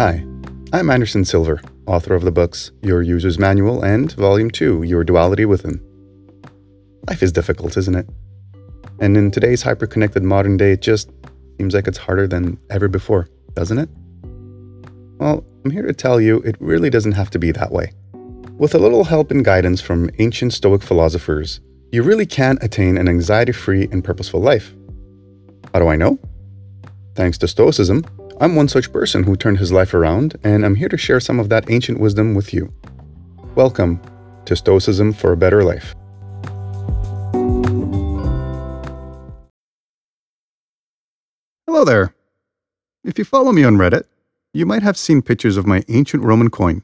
Hi, I'm Anderson Silver, author of the books Your User's Manual and Volume 2 Your Duality Within. Life is difficult, isn't it? And in today's hyper-connected modern day, it just seems like it's harder than ever before, doesn't it? Well, I'm here to tell you it really doesn't have to be that way. With a little help and guidance from ancient Stoic philosophers, you really can attain an anxiety free and purposeful life. How do I know? Thanks to Stoicism, I'm one such person who turned his life around, and I'm here to share some of that ancient wisdom with you. Welcome to Stoicism for a Better Life. Hello there. If you follow me on Reddit, you might have seen pictures of my ancient Roman coin.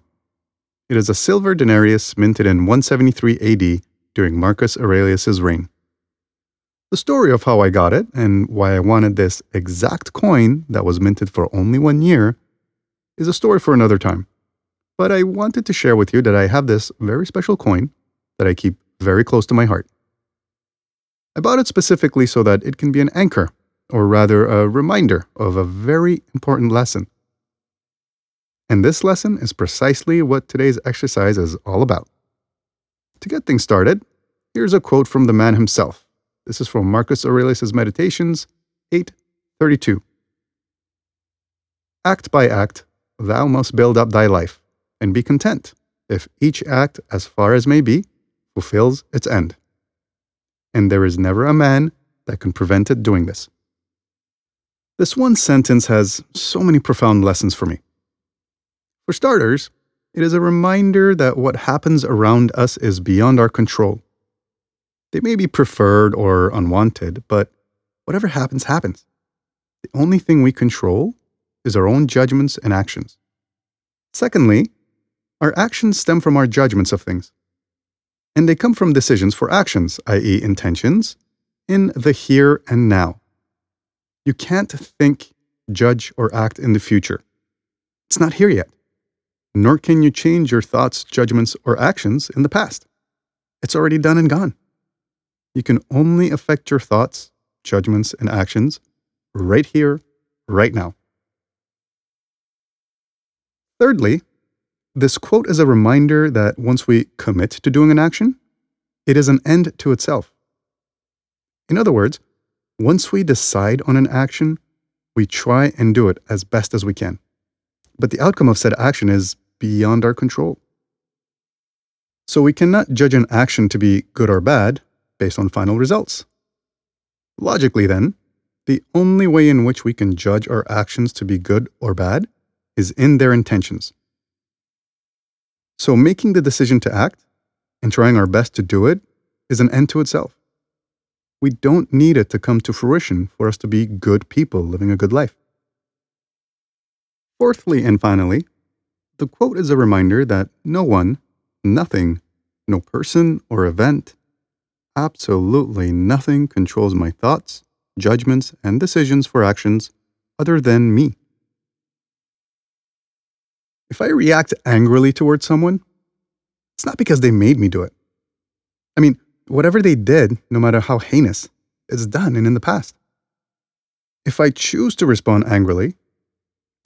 It is a silver denarius minted in 173 AD during Marcus Aurelius's reign. The story of how I got it and why I wanted this exact coin that was minted for only one year is a story for another time. But I wanted to share with you that I have this very special coin that I keep very close to my heart. I bought it specifically so that it can be an anchor, or rather a reminder of a very important lesson. And this lesson is precisely what today's exercise is all about. To get things started, here's a quote from the man himself, this is from Marcus Aurelius' Meditations 8:32. Act by act, thou must build up thy life, and be content, if each act, as far as may be, fulfills its end. And there is never a man that can prevent it doing this. This one sentence has so many profound lessons for me. For starters, it is a reminder that what happens around us is beyond our control they may be preferred or unwanted, but whatever happens, happens. The only thing we control is our own judgments and actions. Secondly, our actions stem from our judgments of things. And they come from decisions for actions, i.e., intentions, in the here and now. You can't think, judge, or act in the future. It's not here yet. Nor can you change your thoughts, judgments, or actions in the past. It's already done and gone. You can only affect your thoughts, judgments, and actions right here, right now. Thirdly, this quote is a reminder that once we commit to doing an action, it is an end to itself. In other words, once we decide on an action, we try and do it as best as we can. But the outcome of said action is beyond our control. So we cannot judge an action to be good or bad based on final results. Logically, then, the only way in which we can judge our actions to be good or bad is in their intentions. So, making the decision to act and trying our best to do it is an end to itself. We don't need it to come to fruition for us to be good people living a good life. Fourthly and finally, the quote is a reminder that no one, nothing, no person or event Absolutely nothing controls my thoughts, judgments, and decisions for actions other than me. If I react angrily towards someone, it's not because they made me do it. I mean, whatever they did, no matter how heinous, is done and in the past. If I choose to respond angrily,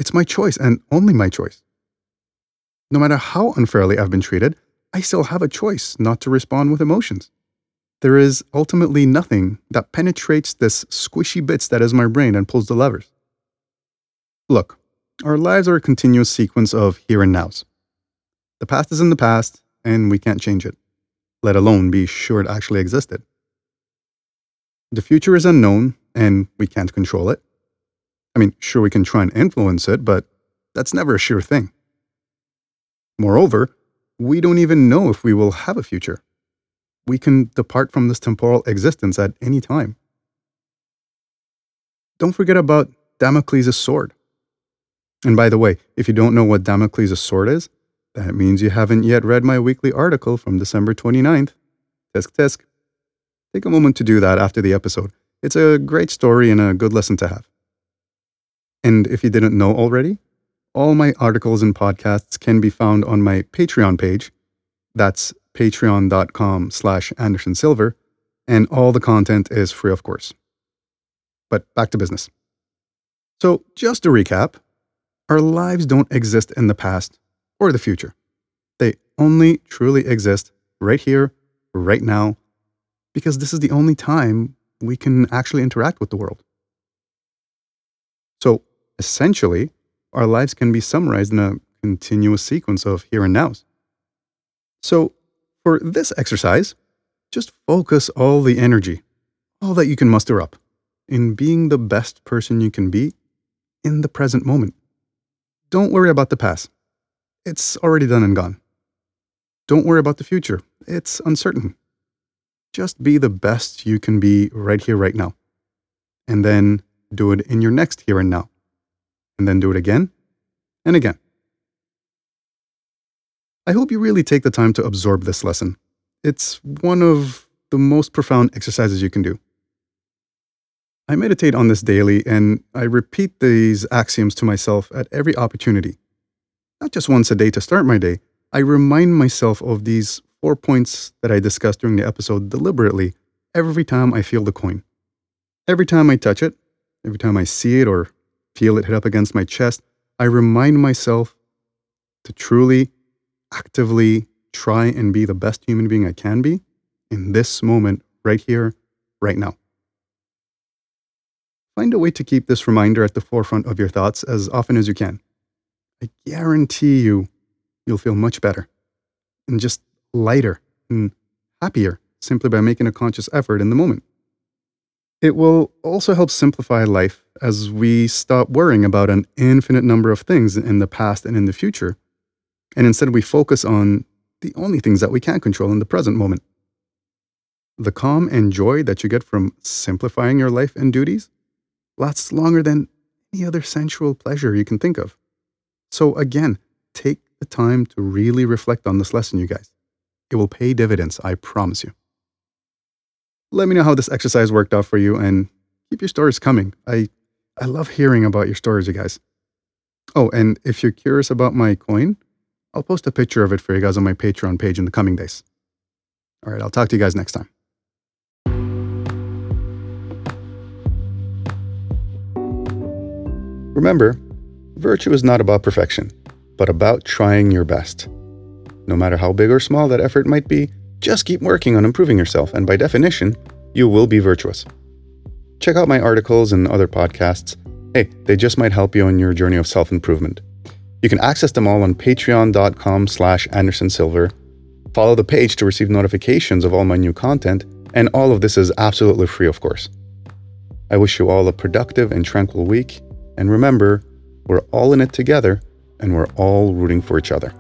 it's my choice and only my choice. No matter how unfairly I've been treated, I still have a choice not to respond with emotions there is ultimately nothing that penetrates this squishy bits that is my brain and pulls the levers. Look, our lives are a continuous sequence of here and nows. The past is in the past, and we can't change it, let alone be sure it actually existed. The future is unknown, and we can't control it. I mean, sure, we can try and influence it, but that's never a sure thing. Moreover, we don't even know if we will have a future we can depart from this temporal existence at any time. Don't forget about Damocles' sword. And by the way, if you don't know what Damocles' sword is, that means you haven't yet read my weekly article from December 29th. Tisk tisk. Take a moment to do that after the episode. It's a great story and a good lesson to have. And if you didn't know already, all my articles and podcasts can be found on my Patreon page. That's patreon.com slash Anderson Silver, and all the content is free, of course. But back to business. So, just to recap, Our lives don't exist in the past or the future. They only truly exist right here, right now, because this is the only time we can actually interact with the world. So essentially, our lives can be summarized in a continuous sequence of here and nows. So for this exercise, just focus all the energy, all that you can muster up, in being the best person you can be in the present moment. Don't worry about the past. It's already done and gone. Don't worry about the future. It's uncertain. Just be the best you can be right here, right now. And then do it in your next here and now. And then do it again and again. I hope you really take the time to absorb this lesson. It's one of the most profound exercises you can do. I meditate on this daily and I repeat these axioms to myself at every opportunity. Not just once a day to start my day, I remind myself of these four points that I discussed during the episode deliberately every time I feel the coin. Every time I touch it, every time I see it or feel it hit up against my chest, I remind myself to truly actively try and be the best human being I can be in this moment, right here, right now. Find a way to keep this reminder at the forefront of your thoughts as often as you can. I guarantee you, you'll feel much better and just lighter and happier simply by making a conscious effort in the moment. It will also help simplify life as we stop worrying about an infinite number of things in the past and in the future and instead, we focus on the only things that we can control in the present moment. The calm and joy that you get from simplifying your life and duties lasts longer than any other sensual pleasure you can think of. So, again, take the time to really reflect on this lesson, you guys. It will pay dividends, I promise you. Let me know how this exercise worked out for you and keep your stories coming. I, I love hearing about your stories, you guys. Oh, and if you're curious about my coin, I'll post a picture of it for you guys on my Patreon page in the coming days. All right, I'll talk to you guys next time. Remember, virtue is not about perfection, but about trying your best. No matter how big or small that effort might be, just keep working on improving yourself, and by definition, you will be virtuous. Check out my articles and other podcasts. Hey, they just might help you on your journey of self improvement. You can access them all on patreon.com slash andersonsilver. Follow the page to receive notifications of all my new content, and all of this is absolutely free, of course. I wish you all a productive and tranquil week, and remember, we're all in it together, and we're all rooting for each other.